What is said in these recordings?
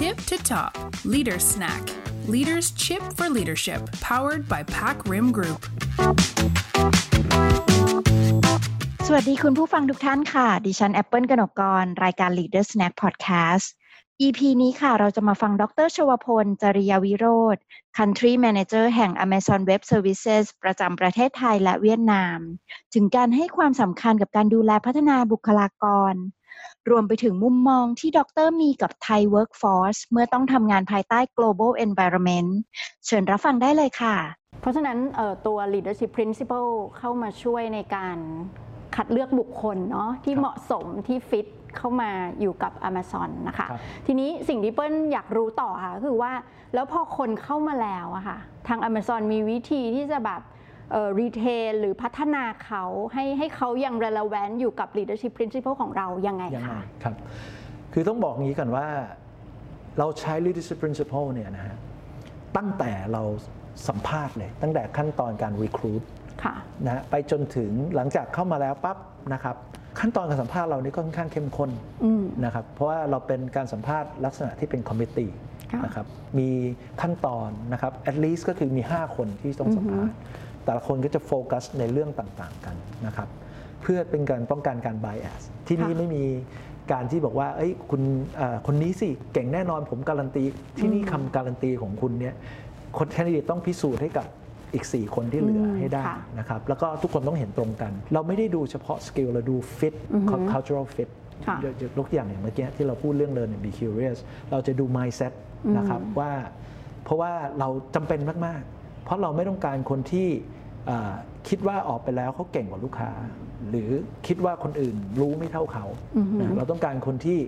Tip to Top Leader Snack Leaders Chip for Leadership powered by Pack Rim Group สวัสดีคุณผู้ฟังทุกท่านค่ะ ดิฉันแอปเปิลกนกกร รายการ Leader Snack Podcast EP นี้ค่ะ เราจะมาฟังดรชวพล จริยวิโรธ Country Manager แห่ง Amazon Web Services ประจำประเทศไทยและเวียดนาม ถึงการให้ความสำคัญกับการดูแลพัฒนาบุคลากร รวมไปถึงมุมมองที่ดรมีกับไทย Workforce เมื่อต้องทำงานภายใต้ Global Environment เชิญรับฟังได้เลยค่ะ เพราะฉะนั้นตัว leadership principle เข้ามาช่วยในการคัดเลือกบุคคลเนาะที่เหมาะสมที่ฟิตเข้ามาอยู่กับ Amazon นะคะ ทีนี้สิ่งที่เปิ้ลอยากรู้ต่อค่ะคือว่าแล้วพอคนเข้ามาแล้วอะค่ะ ทาง Amazon มีวิธีที่จะแบบ รีเทลหรือพัฒนาเขาให้ให้เขายัง relevant อยู่กับ leadership principle ของเรายังไงคะครับ คือต้องบอกงี้ก่อนว่าเราใช้ leadership principle เนี่ยนะฮะตั้งแต่เราสัมภาษณ์เลย ตั้งแต่ขั้นตอนการ recruit นะไปจนถึงหลังจากเข้ามาแล้วปั๊บนะครับขั้นตอนการสัมภาษณ์เรานี่ค่อนข้างเข้มข้นนะครับเพราะว่าเราเป็นการสัมภาษณ์ลักษณะที่เป็นคอมมิตี้นะครับมีขั้นตอนนะครับ at least ก็คือมี 5 คนที่ต้องสัมภาษณ์ แต่ละคนก็จะโฟกัสในเรื่องต่างๆกันนะครับเพื่อเป็นการป้องกันการ bias ที่นี่ไม่มีการที่บอกว่าเอ้ยคุณคนนี้สิเก่งแน่นอนผมการันตี ที่นี่คำการันตีของคุณเนี่ยคนแคนดิเดตต้องพิสูจน์ให้กับอีก 4 คนที่เหลือให้ได้นะครับแล้วก็ทุกคนต้องเห็นตรงกัน เราไม่ได้ดูเฉพาะสกิลเราดู fit cultural fit ยกอย่างอย่างเมื่อกี้ที่เราพูดเรื่อง learn and be curious เราจะดู mindset นะครับว่า เพราะว่าเราจำเป็นมาก ๆ เพราะเราไม่ต้องการคนที่ คิดว่าออกไปแล้วเขาเก่งกว่าลูกค้า หรือคิดว่าคนอื่นรู้ไม่เท่าเขา เราต้องการคนที่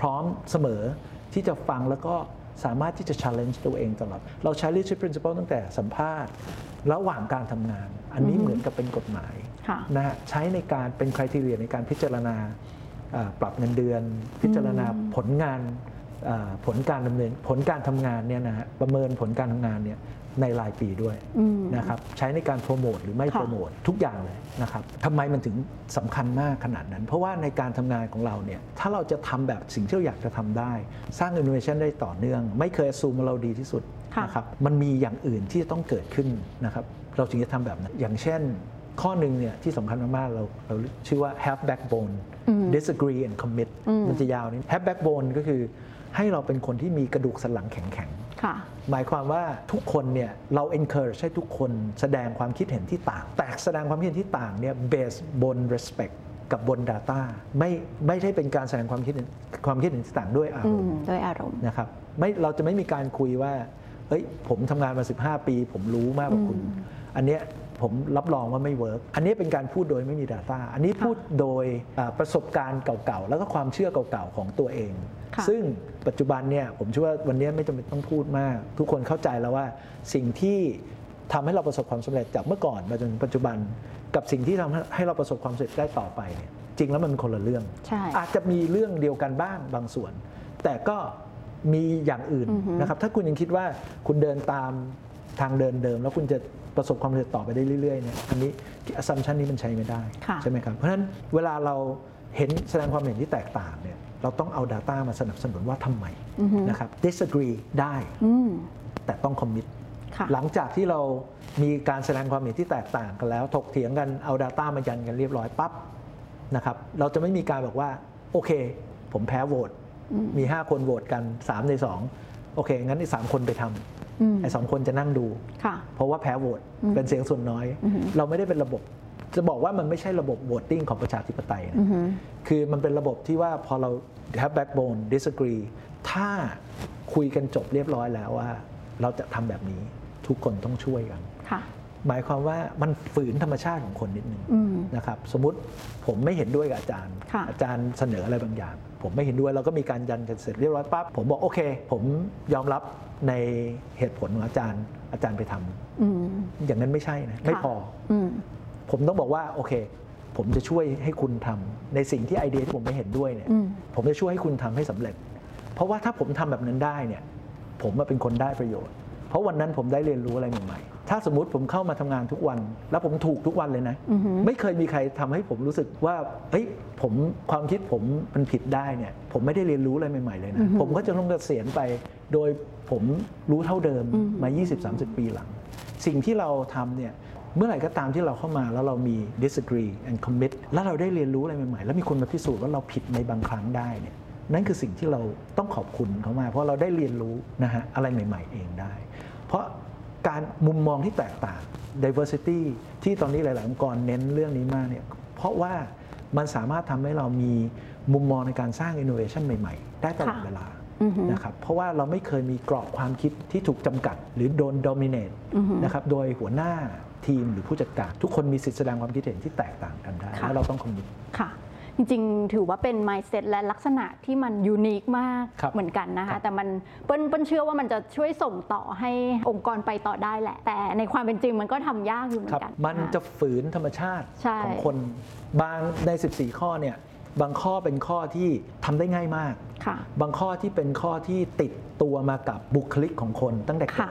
พร้อมเสมอที่จะฟังแล้วก็สามารถที่จะ challenge ตัวเองตลอด เราใช้ leadership principle ตั้งแต่สัมภาษณ์ ระหว่างการทำงาน อันนี้เหมือนกับเป็นกฎหมายนะฮะใช้ในการเป็นคุณทีเรียในการพิจารณาปรับเงินเดือน พิจารณาผลงานผลการดำเนินผลการทำงานเนี่ยนะฮะประเมินผลการทำงานเนี่ย ในรายปีด้วยนะครับใช้ในการโปรโมทหรือไม่โปรโมททุกอย่างเลยนะครับทำไมมันถึงสำคัญมากขนาดนั้น เพราะว่าในการทำงานของเราเนี่ยถ้าเราจะทำแบบสิ่งที่เราอยากจะทำได้ สร้างอินโนเวชันได้ต่อเนื่อง ไม่เคยซูมเราดีที่สุดนะครับมันมีอย่างอื่นที่จะต้องเกิดขึ้นนะครับเราจึงจะทำแบบนั้นอย่างเช่นข้อหนึ่งเนี่ยที่สำคัญมาก ๆ เราเราชื่อว่า have backbone disagree and commit มันจะยาวนี้ have backbone ก็คือให้เราเป็นคนที่มีกระดูกสันหลังแข็ง หมายความว่าทุกคนเนี่ยเรา encourage ให้ทุกคนแสดงความคิดเห็นที่ต่าง แต่แสดงความคิดเห็นที่ต่างเนี่ย based บน respect กับบน Data ไม่ไม่ใช่เป็นการแสดงความคิดเห็นความคิดเห็นต่างด้วยอารมณ์ด้วยอารมณ์นะครับไม่เราจะไม่มีการคุยว่าเฮ้ยผมทำงานมา 15 ปี ผมรู้มากกว่าคุณ อันเนี้ย ผมรับรองว่าไม่ work อันนี้เป็นการพูดโดยไม่มี Data อันนี้พูดโดยประสบการณ์เก่าๆ แล้วก็ความเชื่อเก่าๆ ของตัวเอง ซึ่งปัจจุบันเนี่ยผมเชื่อว่าวันนี้ไม่จำเป็นต้องพูดมาก ทุกคนเข้าใจแล้วว่าสิ่งที่ทำให้เราประสบความสำเร็จจากเมื่อก่อนมาจนปัจจุบันกับสิ่งที่ทำให้เราประสบความสำเร็จได้ต่อไปเนี่ยจริงแล้วมันคนละเรื่อง อาจจะมีเรื่องเดียวกันบ้างบางส่วน แต่ก็มีอย่างอื่นนะครับถ้าคุณยังคิดว่าคุณเดินตาม ทางเดินเดิม แล้วคุณจะประสบความสำเร็จต่อไปได้เรื่อยๆเนี่ยอันนี้อ s s u m p t i o n นี้มันใช้ไม่ได้ใช่ไหมครับเพราะฉะนั้นเวลาเราเห็นแสดงความเห็นที่แตกต่างเนี่ยเราต้องเอา Data มาสนับสนุนว่าทำไมนะครับ disagree ได้แต่ต้อง commit หลังจากที่เรามีการแสดงความเห็นที่แตกต่างกันแล้ว ถกเถียงกันเอา Data มายันกันเรียบร้อยปั๊บนะครับเราจะไม่มีการบอกว่า โอเค ผมแพ้โหวตมี 5 คนโหวตกัน 3 ใน 2 โอเค งั้นอีกสามคนไปทำ ไอ้สองคนจะนั่งดู เพราะว่าแพ้โหวตเป็นเสียงส่วนน้อย เราไม่ได้เป็นระบบ จะบอกว่ามันไม่ใช่ระบบโหวตติ้งของประชาธิปไตยนะคือมันเป็นระบบที่ว่าพอเรา have backbone disagree ถ้าคุยกันจบเรียบร้อยแล้วว่า เราจะทำแบบนี้ทุกคนต้องช่วยกันหมายความว่ามันฝืนธรรมชาติของคนนิดนึงนะครับ สมมติผมไม่เห็นด้วยกับอาจารย์ อาจารย์เสนออะไรบางอย่าง ผมไม่เห็นด้วยเราก็มีการยันกันเสร็จเรียบร้อยปั๊บผมบอกโอเค ผมยอมรับในเหตุผลของอาจารย์ อาจารย์ไปทำอย่างนั้นไม่ใช่นะไม่พอผมต้องบอกว่าโอเค ผมจะช่วยให้คุณทำในสิ่งที่ไอเดียที่ผมไม่เห็นด้วยเนี่ย ผมจะช่วยให้คุณทำให้สำเร็จ เพราะว่าถ้าผมทำแบบนั้นได้เนี่ย ผมมาเป็นคนได้ประโยชน์ เพราะวันนั้นผมได้เรียนรู้อะไรใหม่ๆ ถ้าสมมติผมเข้ามาทำงานทุกวัน แล้วผมถูกทุกวันเลยนะ ไม่เคยมีใครทำให้ผมรู้สึกว่าเฮ้ยผมความคิดผมมันผิดได้เนี่ยผมไม่ได้เรียนรู้อะไรใหม่ๆเลยนะผมก็จะต้องเกษียณไป โดยผมรู้เท่าเดิมมา 20-30 ปีหลัง สิ่งที่เราทำเนี่ยเมื่อไหร่ก็ตามที่เราเข้ามาแล้วเรามี disagree and commit แล้วเราได้เรียนรู้อะไรใหม่ๆ แล้วมีคนมาพิสูจน์ว่าเราผิดในบางครั้งได้เนี่ย นั่นคือสิ่งที่เราต้องขอบคุณเขามา เพราะเราได้เรียนรู้นะฮะอะไรใหม่ ๆ เองได้ เพราะการมุมมองที่แตกต่าง diversity ที่ตอนนี้หลาย ๆ องค์กรเน้นเรื่องนี้มากเนี่ยเพราะว่ามันสามารถทำให้เรามีมุมมองในการสร้าง innovation ใหม่ ๆ ได้ตลอดเวลานะครับเพราะว่าเราไม่เคยมีกรอบความคิดที่ถูกจำกัด หรือโดน dominate นะครับโดยหัวหน้าทีมหรือผู้จัดการ ทุกคนมีสิทธิแสดงความคิดเห็นที่แตกต่างกันได้ และเราต้องคอมมิตค่ะ จริงๆ ถือว่าเป็น mindset และลักษณะที่มันยูนิคมากเหมือนกันนะคะ แต่มันเปิ้ลเปิ้ลเชื่อว่ามันจะช่วยส่งต่อให้องค์กรไปต่อได้แหละ แต่ในความเป็นจริงมันก็ทำยากอยู่เหมือนกัน มันจะฝืนธรรมชาติของคนบางใน 14 ข้อเนี่ยบางข้อเป็นข้อที่ทำได้ง่ายมาก บางข้อที่เป็นข้อที่ติดตัวมากับบุคลิกของคนตั้งแต่เกิด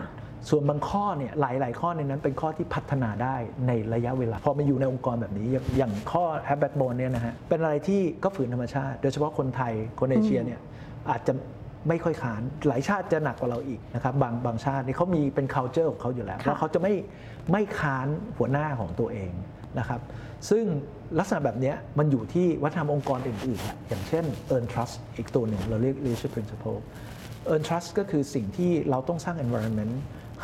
ส่วนบางข้อเนี่ยหลาย ๆ ข้อในนั้นเป็นข้อที่พัฒนาได้ในระยะเวลา พอมาอยู่ในองค์กรแบบนี้ อย่างข้อ h a b บ t b o n e เนี่ยนะฮะเป็นอะไรที่ก็ฝืนธรรมชาติ โดยเฉพาะคนไทยคนเอเชียเนี่ยอาจจะไม่ค่อยขาน หลายชาติจะหนักกว่าเราอีกนะครับ บางบางชาตินี่เขามีเป็น culture ของเขาอยู่แล้วว่าเขาจะไม่ไม่ค้านหัวหน้าของตัวเองนะครับซึ่งลักษณะแบบนี้มันอยู่ที่วัฒนธรรมองค์กรอื่นๆ อย่างเช่น earn trust อีกตัวหนึ่งเราเรียก leadership principle earn trust ก็คือสิ่งที่เราต้องสร้าง environment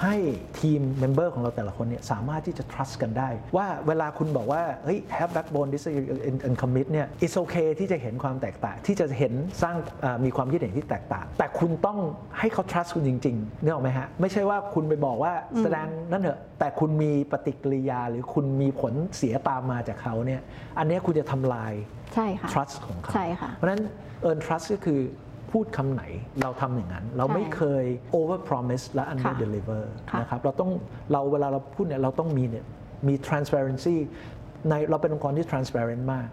ให้ทีมเมมเบอร์ของเราแต่ละคนเนี่ยสามารถที่จะ trust กันได้ ว่าเวลาคุณบอกว่าเฮ้ย have backbone this and commit เนี่ย it's okay ที่จะเห็นความแตกต่าง ที่จะเห็นสร้างมีความคิดเห็นที่แตกต่าง แต่คุณต้องให้เขา trust คุณจริงๆนึกออกไหมฮะ ไม่ใช่ว่าคุณไปบอกว่าแสดงนั่นเถอะแต่คุณมีปฏิกิริยาหรือคุณมีผลเสียตามมาจากเขาเนี่ยอันนี้คุณจะทำลาย trust ของเขาเพราะฉะนั้น earn trust ก็คือ พูดคำไหนเราทำอย่างนั้น เราไม่เคย over promise และ under deliver นะครับเราต้องเราเวลาเราพูดเนี่ยเราต้องมีเนี่ยมี transparency ในเราเป็นองค์กรที่ transparent มาก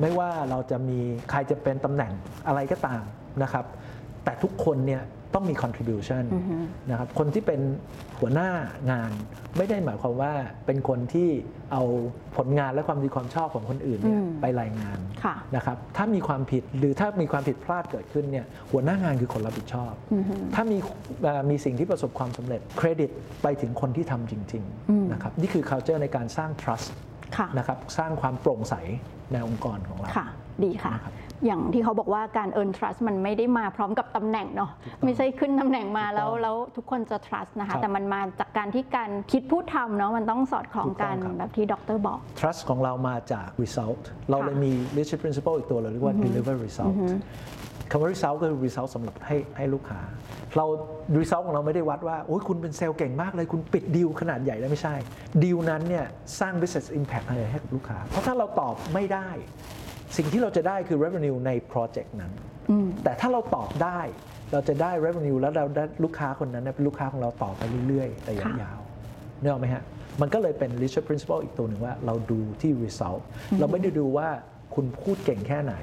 ไม่ว่าเราจะมีใครจะเป็นตำแหน่งอะไรก็ตามนะครับ แต่ทุกคนเนี่ย ต้องมี contribution นะครับคนที่เป็นหัวหน้างานไม่ได้หมายความว่าเป็นคนที่เอาผลงานและความดีความชอบของคนอื่นเนี่ยไปรายงานนะครับถ้ามีความผิดหรือถ้ามีความผิดพลาดเกิดขึ้นเนี่ยหัวหน้างานคือคนรับผิดชอบ ถ้ามีมีสิ่งที่ประสบความสำเร็จเครดิตไปถึงคนที่ทำจริงๆนะครับนี่คือ culture ในการสร้าง trust นะครับสร้างความโปร่งใสในองค์กรของเราค่ะ ดีค่ะ อย่างที่เขาบอกว่าการ earn trust มันไม่ได้มาพร้อมกับตำแหน่งเนาะไม่ใช่ขึ้นตำแหน่งมาแล้วแล้วทุกคนจะ trust นะคะแต่มันมาจากการที่การคิดพูดทำเนาะมันต้องสอดคล้องกันแบบที่ดรบอก trust ของเรามาจาก result เราเลยมี leadership principle อีกตัวเราเรียกว่า deliver result คำว่า result ก็คือ result สำหรับให้ให้ลูกค้า เรา result ของเราไม่ได้วัดว่า โอ้ยคุณเป็นเซลล์เก่งมากเลย คุณปิดดีลขนาดใหญ่ได้ไม่ใช่ ดีลนั้นเนี่ยสร้าง business impact อะไรให้กับลูกค้า เพราะถ้าเราตอบไม่ได้ สิ่งที่เราจะได้คือ revenue ในโปรเจกต์นั้น แต่ถ้าเราตอบได้เราจะได้ revenue แล้วเราได้ลูกค้าคนนั้นเป็นลูกค้าของเราต่อไปเรื่อยๆระยะยาวเนี่ยหรอไหมฮะ มันก็เลยเป็น leadership principle อีกตัวหนึ่งว่าเราดูที่ result เราไม่ได้ดูว่าคุณพูดเก่งแค่ไหน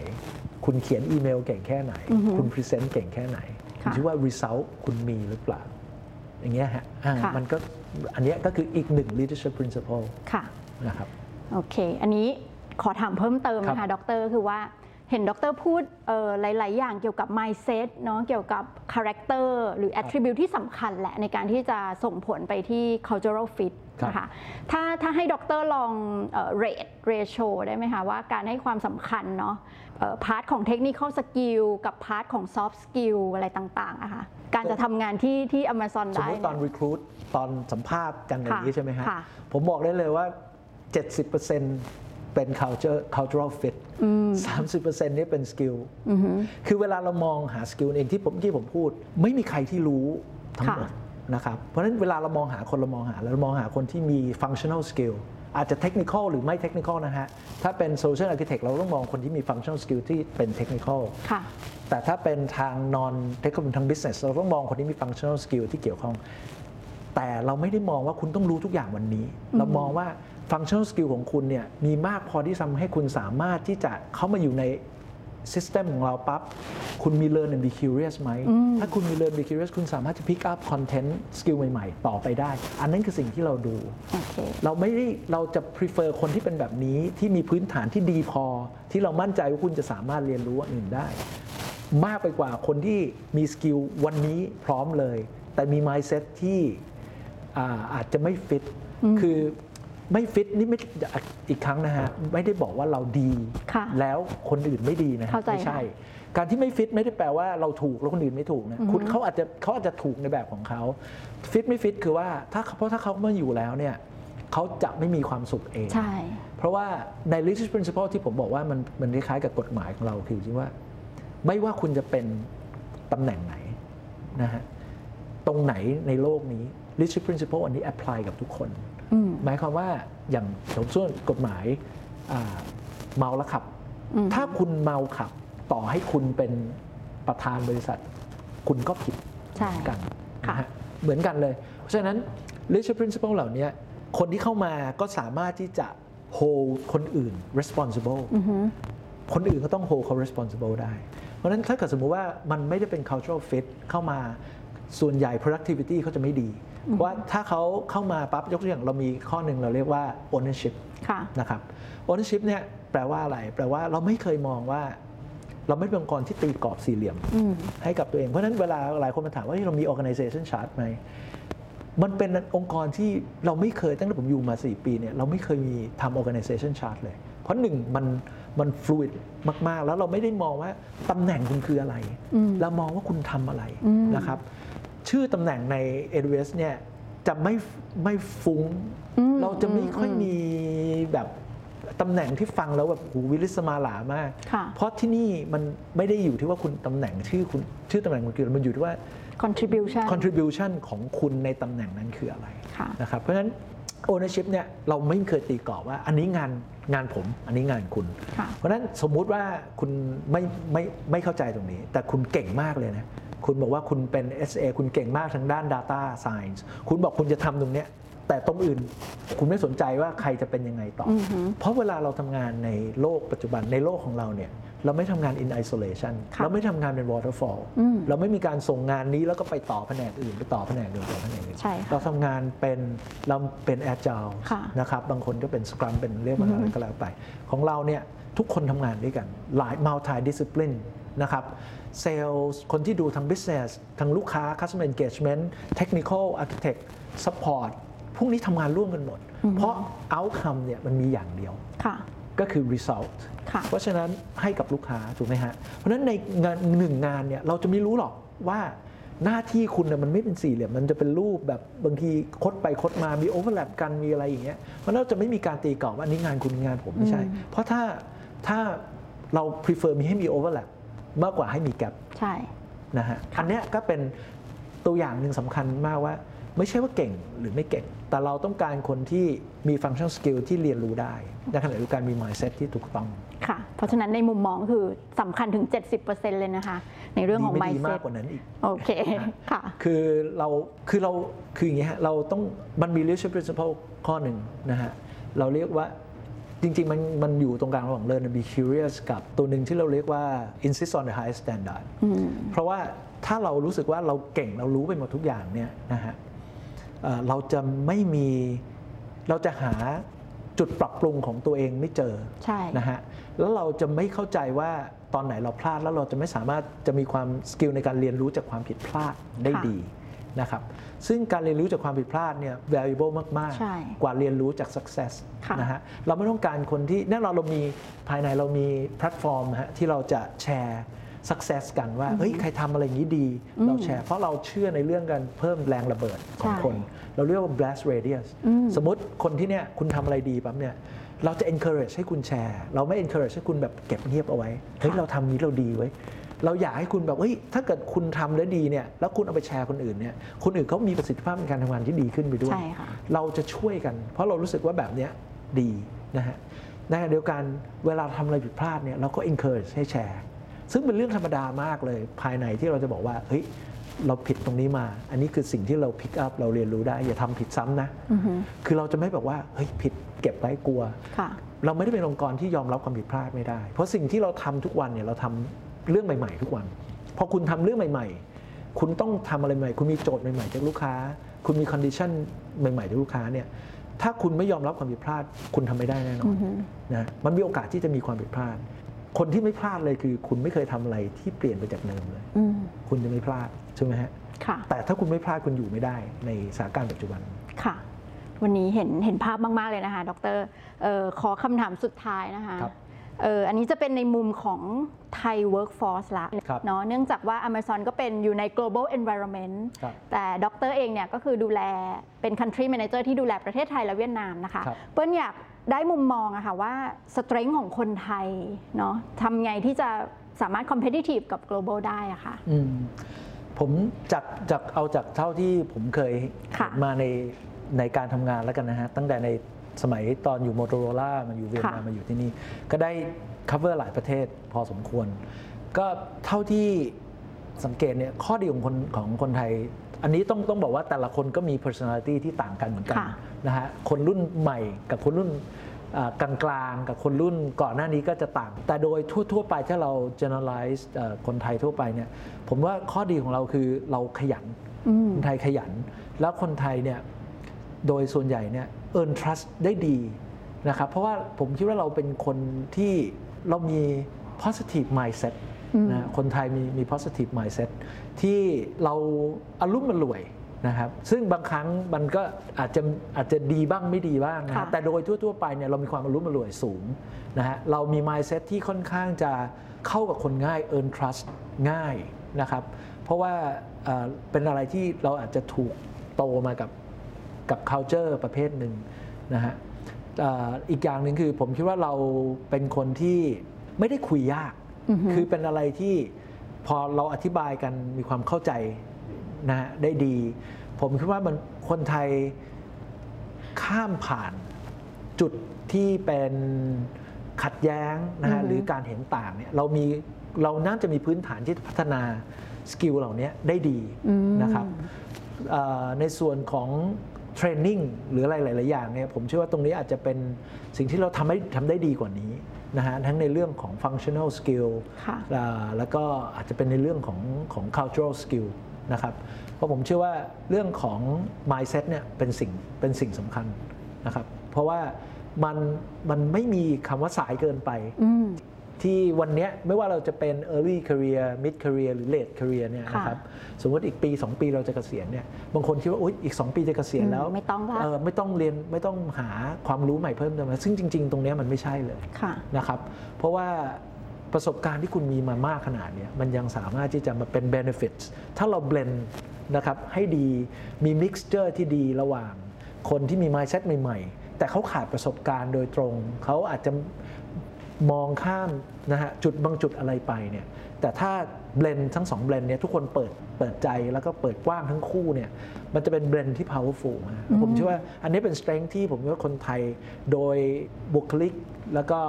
คุณเขียนอีเมลเก่งแค่ไหน คุณ present เก่งแค่ไหนดูว่า result คุณมีหรือเปล่า อย่างเงี้ยฮะมันก็อันนี้ก็คืออีกหนึ่ง leadership principle นะครับโอเค อันนี้ ขอถามเพิ่มเติมนะคะดรคือว่าเห็นดรพูดหลาย ๆ อย่างเกี่ยวกับ mindset เนาะเกี่ยวกับ character หรือ attribute ที่สำคัญแหละในการที่จะส่งผลไปที่ cultural fit นะคะถ้าถ้าให้ดรลอง rate ratio ได้ไหมคะ ว่าการให้ความสำคัญเนาะพาร์ทของ technical skill กับพาร์ทของ soft skill อะไรต่างๆอะคะการจะทำงานที่ที่ Amazon ได้สมมติตอน recruit ตอนสัมภาษณ์กันอย่างนี้ใช่ไหมฮะผมบอกได้เลยว่า 70% เป็น culture cultural fit 30%นี่เป็น skill คือเวลาเรามองหา skill เองที่ผมที่ผมพูด ไม่มีใครที่รู้ทั้งหมดนะครับ เพราะฉะนั้นเวลาเรามองหาคนเรามองหาเรามองหาคนที่มี functional skill อาจจะเทคนิคหรือไม่เทคนิคนะฮะ ถ้าเป็น solution architect เราต้องมองคนที่มี functional skill ที่เป็นเทคนิคแต่ถ้าเป็นทาง non technical ทาง business เราต้องมองคนที่มี functional skill ที่เกี่ยวข้อง แต่เราไม่ได้มองว่าคุณต้องรู้ทุกอย่างวันนี้ เรามองว่า function skill ของคุณเนี่ยมีมากพอที่ทำให้คุณสามารถที่จะเข้ามาอยู่ใน system ของเราปั๊บคุณมี learn and be curious ไหม ถ้าคุณมี learn be curious คุณสามารถจะ pick up content skill ใหม่ๆ ต่อไปได้ อันนั้นคือสิ่งที่เราดู okay. เราไม่ได้เราจะ prefer คนที่เป็นแบบนี้ที่มีพื้นฐานที่ดีพอ ที่เรามั่นใจว่าคุณจะสามารถเรียนรู้อันอื่นได้ มากไปกว่าคนที่มีสกิลวันนี้พร้อมเลย แต่มี mindset ที่อาอาจจะไม่ฟิตคือ ไม่ฟิตนี่ไม่อีกครั้งนะฮะไม่ได้บอกว่าเราดีแล้วคนอื่นไม่ดีนะไม่ใช่ การที่ไม่ฟิตไม่ได้แปลว่าเราถูกแล้วคนอื่นไม่ถูกนะคุณเขาอาจจะเขาอาจจะถูกในแบบของเขาฟิตไม่ฟิตคือว่าถ้าเพราะถ้าเขามาอยู่แล้วเนี่ยเขาจะไม่มีความสุขเองใช่เพราะว่าใน leadership principle ที่ผมบอกว่ามันมันคล้ายกับกฎหมายของเราคือที่ว่า ไม่ว่าคุณจะเป็นตำแหน่งไหนนะฮะตรงไหนในโลกนี้ leadership principle อันนี้ apply กับทุกคน หมายความว่าอย่างสมมติกฎหมายเมาแล้วขับ ถ้าคุณเมาขับ ต่อให้คุณเป็นประธานบริษัท คุณก็ผิดกันนะฮะเหมือนกันเลย เพราะฉะนั้น leadership principle เหล่านี้คนที่เข้ามาก็สามารถที่จะ hold คนอื่น responsible คนอื่นก็ต้อง hold เขา responsible ได้ เพราะฉะนั้นถ้าเกิดสมมุติว่ามันไม่ได้เป็น cultural fit เข้ามาส่วนใหญ่ productivity เขาจะไม่ดี ว่าถ้าเขาเข้ามาปั๊บยกตัวอย่างเรามีข้อหนึ่งเราเรียกว่า ownership นะครับ ownership เนี่ยแปลว่าอะไร แปลว่าเราไม่เคยมองว่า เราไม่เป็นองค์กรที่ตีกรอบสี่เหลี่ยมให้กับตัวเอง เพราะฉะนั้นเวลาหลายคนมาถามว่าเรามี organization chart ไหมมันเป็นองค์กรที่เราไม่เคยตั้งแต่ผมอยู่มา 4 ปีเนี่ยเราไม่เคยมีทำ organization chart เลย เพราะหนึ่งมันมัน fluid มาก ๆ แล้วเราไม่ได้มองว่าตำแหน่งคุณคืออะไร เรามองว่าคุณทำอะไรนะครับ ชื่อตำแหน่งใน AWS เนี่ยจะไม่ไม่ฟุง้ง เราจะไม่ค่อยมีแบบตำแหน่งที่ฟังแล้วแบบหูวิลิสมาหลามาก เพราะที่นี่มันไม่ได้อยู่ที่ว่าคุณตำแหน่งชื่อคุณชื่อตำแหน่งคุณคือมันอยู่ที่ว่า contribution contribution ของคุณในตำแหน่งนั้นคืออะไรนะครับเพราะฉะนั้น ownership เนี่ยเราไม่เคยตีกรอบว่า อันนี้งานงานผมอันนี้งานคุณ เพราะฉะนั้นสมมุติว่าคุณไม่ไม่ไม่เข้าใจตรงนี้ แต่คุณเก่งมากเลยนะ คุณบอกว่าคุณเป็น SA คุณเก่งมากทางด้าน Data Science คุณบอกคุณจะทำตรงนี้แต่ตรงอื่นคุณไม่สนใจว่าใครจะเป็นยังไงต่อเพราะเวลาเราทำงานในโลกปัจจุบันในโลกของเราเนี่ยเราไม่ทำงาน in isolation เราไม่ทำงานเป็น waterfall เราไม่มีการส่งงานนี้แล้วก็ไปต่อแผนกอื่นไปต่อแผนกอื่นต่อแผนกอื่นเราทำงานเป็นเราเป็น agile นะครับบางคนก็เป็น scrum เป็นเรียกว่าอะไรก็แล้วไป ของเราเนี่ยทุกคนทำงานด้วยกันหลาย multi discipline นะครับ เซลล์คนที่ดูทาง business ทางลูกค้า customer engagement technical architect support พวกนี้ทำงานร่วมกันหมด เพราะ outcome เนี่ยมันมีอย่างเดียวก็คือ result เพราะฉะนั้นให้กับลูกค้าถูกไหมฮะ เพราะฉะนั้นในงานหนึ่งงานเนี่ยเราจะไม่รู้หรอกว่าหน้าที่คุณเนี่ยมันไม่เป็นสี่เหลี่ยมมันจะเป็นรูปแบบบางทีคดไปคดมามี overlap กันมีอะไรอย่างเงี้ยมันเราจะไม่มีการตีกรอบว่าอันนี้งานคุณงานผมไม่ใช่ เพราะถ้าถ้าเรา prefer มีให้มี overlap มากกว่าให้มี gap ใช่นะฮะอันนี้ก็เป็นตัวอย่างหนึ่งสำคัญมากว่า ไม่ใช่ว่าเก่งหรือไม่เก่ง แต่เราต้องการคนที่มี function skill ที่เรียนรู้ได้ในขณะเดียวกันมี mindset ที่ถูกต้องค่ะ เพราะฉะนั้นในมุมมองคือสำคัญถึง 70%เลยนะคะ ในเรื่องของ mindset มากกว่านั้นอีกโอเคค่ะคือเราคือเราคืออย่างนี้ฮะเราต้องมันมี leadership principle ข้อหนึ่งนะฮะเราเรียกว่า จริง ๆ มันมันอยู่ตรงกลางระหว่าง learn and be curious กับตัวหนึ่งที่เราเรียกว่า insist on the high standard เพราะว่าถ้าเรารู้สึกว่าเราเก่งเรารู้ไปหมดทุกอย่างเนี่ยนะฮะเราจะไม่มีเราจะหาจุดปรับปรุงของตัวเองไม่เจอนะฮะแล้วเราจะไม่เข้าใจว่าตอนไหนเราพลาดแล้วเราจะไม่สามารถจะมีความสกิลในการเรียนรู้จากความผิดพลาดได้ดี นะครับซึ่งการเรียนรู้จากความผิดพลาดเนี่ย valuable มาก ๆ กว่าเรียนรู้จาก success นะฮะเราไม่ต้องการคนที่แน่นอนเรามีภายในเรามีแพลตฟอร์มฮะที่เราจะแชร์ success กันว่าเฮ้ยใครทำอะไรอย่างนี้ดี เราแชร์ เพราะเราเชื่อในเรื่องการเพิ่มแรงระเบิดของคน เราเรียกว่า blast radius สมมติคนที่เนี่ยคุณทำอะไรดีปั๊บเนี่ยเราจะ encourage ให้คุณแชร์ เราไม่ encourage ให้คุณแบบเก็บเงียบเอาไว้เฮ้ยเราทำนี้เราดีไว้ เราอยากให้คุณแบบเฮ้ยถ้าเกิดคุณทำแล้วดีเนี่ยแล้วคุณเอาไปแชร์คนอื่นเนี่ยคนอื่นเขามีประสิทธิภาพในการทำงานที่ดีขึ้นไปด้วยเราจะช่วยกัน เพราะเรารู้สึกว่าแบบนี้ดีนะฮะในขณะเดียวกันเวลาทำอะไรผิดพลาดเนี่ยเราก็ encourage ให้แชร์ซึ่งเป็นเรื่องธรรมดามากเลยภายในที่เราจะบอกว่าเฮ้ยเราผิดตรงนี้มา อันนี้คือสิ่งที่เราพิกอัพเราเรียนรู้ได้ อย่าทำผิดซ้ำนะ คือเราจะไม่แบบว่าเฮ้ยผิดเก็บไว้กลัว เราไม่ได้เป็นองค์กรที่ยอมรับความผิดพลาดไม่ได้ เพราะสิ่งที่เราทำทุกวันเนี่ยเราทำ เรื่องใหม่ ๆ ทุกวันพอคุณทำเรื่องใหม่ ๆ คุณต้องทำอะไรใหม่ คุณมีโจทย์ใหม่ๆ จากลูกค้า คุณมี condition ใหม่ๆจากลูกค้าเนี่ยถ้าคุณไม่ยอมรับความผิดพลาด คุณทำไม่ได้แน่นอนนะมันมีโอกาสที่จะมีความผิดพลาด คนที่ไม่พลาดเลยคือ คุณไม่เคยทำอะไรที่เปลี่ยนไปจากเดิมเลยคุณจะไม่พลาดใช่ไหมฮะแต่ถ้าคุณไม่พลาดคุณอยู่ไม่ได้ในสถานการณ์ปัจจุบันค่ะ วันนี้เห็นเห็นภาพมาก ๆ เลยนะคะ ดรออขอคำถามสุดท้ายนะคะ เอออันนี้จะเป็นในมุมของไทย workforce ละเนาะเนื่องจากว่า Amazon ก็เป็นอยู่ใน global environment แต่ดรเองเนี่ยก็คือดูแลเป็น country manager ที่ดูแลประเทศไทยและเวียดนามนะคะ เปิ้ลอยากได้มุมมองอะค่ะว่า strength ของคนไทยเนาะทำไงที่จะสามารถ competitive กับ global ได้อะค่ะผมจากจากเอาจากเท่าที่ผมเคยมาในในการทำงานแล้วกันนะฮะตั้งแต่ใน สมัยตอนอยู่โมโตโรล่ามาอยู่เวียดนามมาอยู่ที่นี่ ก็ได้ cover หลายประเทศพอสมควร ก็เท่าที่สังเกตเนี่ยข้อดีของคนของคนไทย อันนี้ต้องต้องบอกว่าแต่ละคนก็มี personality ที่ต่างกันเหมือนกันนะฮะคนรุ่นใหม่กับคนรุ่นกลางกลางกับคนรุ่นก่อนหน้านี้ก็จะต่าง แต่โดยทั่ว ๆ ไปถ้าเรา generalize คนไทยทั่วไปเนี่ยผมว่าข้อดีของเราคือเราขยันคนไทยขยัน แล้วคนไทยเนี่ยโดยส่วนใหญ่เนี่ย earn trust ได้ดีนะครับเพราะว่าผมคิดว่าเราเป็นคนที่เรามี positive mindset นะคนไทยมีมี positive mindset ที่เราอารุ่มมันรวยนะครับซึ่งบางครั้งมันก็อาจจะอาจจะดีบ้างไม่ดีบ้างนะแต่โดยทั่ว ๆ ไปเนี่ยเรามีความอารุ่มมันรวยสูงนะฮะเรามี mindset ที่ค่อนข้างจะเข้ากับคนง่าย earn trust ง่ายนะครับเพราะว่าเป็นอะไรที่เราอาจจะถูกโตมากับ กับ culture ประเภทหนึ่งนะฮะอีกอย่างหนึ่งคือผมคิดว่าเราเป็นคนที่ไม่ได้คุยยาก คือเป็นอะไรที่พอเราอธิบายกันมีความเข้าใจนะฮะได้ดี ผมคิดว่ามันคนไทยข้ามผ่านจุดที่เป็นขัดแย้งนะฮะหรือการเห็นต่างเนี่ยเรามีเราน่าจะมีพื้นฐานที่พัฒนา skill เหล่านี้ได้ดีนะครับในส่วนของ training หรืออะไรหลาย ๆ อย่างเนี่ยผมเชื่อว่าตรงนี้อาจจะเป็นสิ่งที่เราทำให้ทำได้ดีกว่านี้นะฮะทั้งในเรื่องของ functional skill แล้วก็อาจจะเป็นในเรื่องของของ cultural skill นะครับเพราะผมเชื่อว่าเรื่องของ mindset เนี่ยเป็นสิ่งเป็นสิ่งสำคัญนะครับเพราะว่ามันมันไม่มีคำว่าสายเกินไป ที่วันนี้ไม่ว่าเราจะเป็น early career mid career หรือ late career เนี่ยนะครับสมมติอีกปี 2 ปีเราจะเกษียณเนี่ยบางคนคิดว่าอุ๊ยอีก 2 ปีจะเกษียณแล้วไม่ต้องเออไม่ต้องเรียนไม่ต้องหาความรู้ใหม่เพิ่มเติมซึ่งจริง ๆ ตรงนี้มันไม่ใช่เลยนะครับเพราะว่าประสบการณ์ที่คุณมีมามากขนาดนี้มันยังสามารถที่จะมาเป็น benefits ถ้าเราเบลนนะครับให้ดีมี mixture ที่ดีระหว่างคนที่มี mindset ใหม่ ๆ แต่เขาขาดประสบการณ์โดยตรง เขาอาจจะ มองข้ามนะฮะจุดบางจุดอะไรไปเนี่ยแต่ถ้าเบลนทั้งสองเบลนเนี่ยทุกคนเปิดเปิดใจแล้วก็เปิดกว้างทั้งคู่เนี่ยมันจะเป็นเบลนที่ powerful นะผมเชื่อว่าอันนี้เป็น strength ที่ผมว่าคนไทยโดยบุคลิกแล้วก็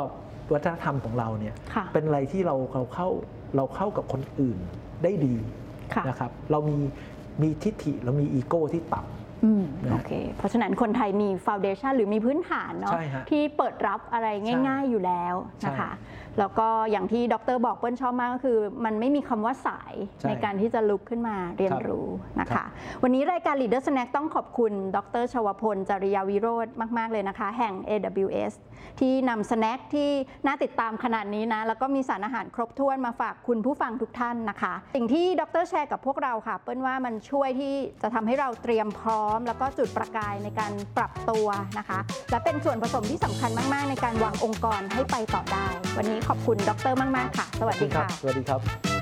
วัฒนธรรมของเราเนี่ยเป็นอะไรที่เราเราเข้าเราเข้ากับคนอื่นได้ดีนะครับเรามีมีทิฏฐิเรามีอีโก้ที่ต่ำ โอเค เพราะฉะนั้นคนไทยมีฟาวเดชันหรือมีพื้นฐานเนาะที่เปิดรับอะไรง่าย ๆ อยู่แล้วนะคะ แล้วก็อย่างที่ดรบอกเปิ้ลชอบมากก็คือ มันไม่มีคำว่าสายในการที่จะลุกขึ้นมาเรียนรู้นะคะ วันนี้รายการ Leader Snack ต้องขอบคุณ ดรชวพลจริยาวิโรธมาก ๆ เลยนะคะ แห่ง AWS ที่นำสแน็คที่น่าติดตามขนาดนี้นะ แล้วก็มีสารอาหารครบถ้วนมาฝากคุณผู้ฟังทุกท่านนะคะ สิ่งที่ดรแชร์กับพวกเราค่ะ เปิ้ลว่ามันช่วยที่จะทำให้เราเตรียมพร้อม แล้วก็จุดประกายในการปรับตัวนะคะ และเป็นส่วนผสมที่สำคัญมาก ๆ ในการวางองค์กรให้ไปต่อได้ วันนี้ขอบคุณดรมาก ๆ ค่ะ สวัสดีค่ะ สวัสดีครับ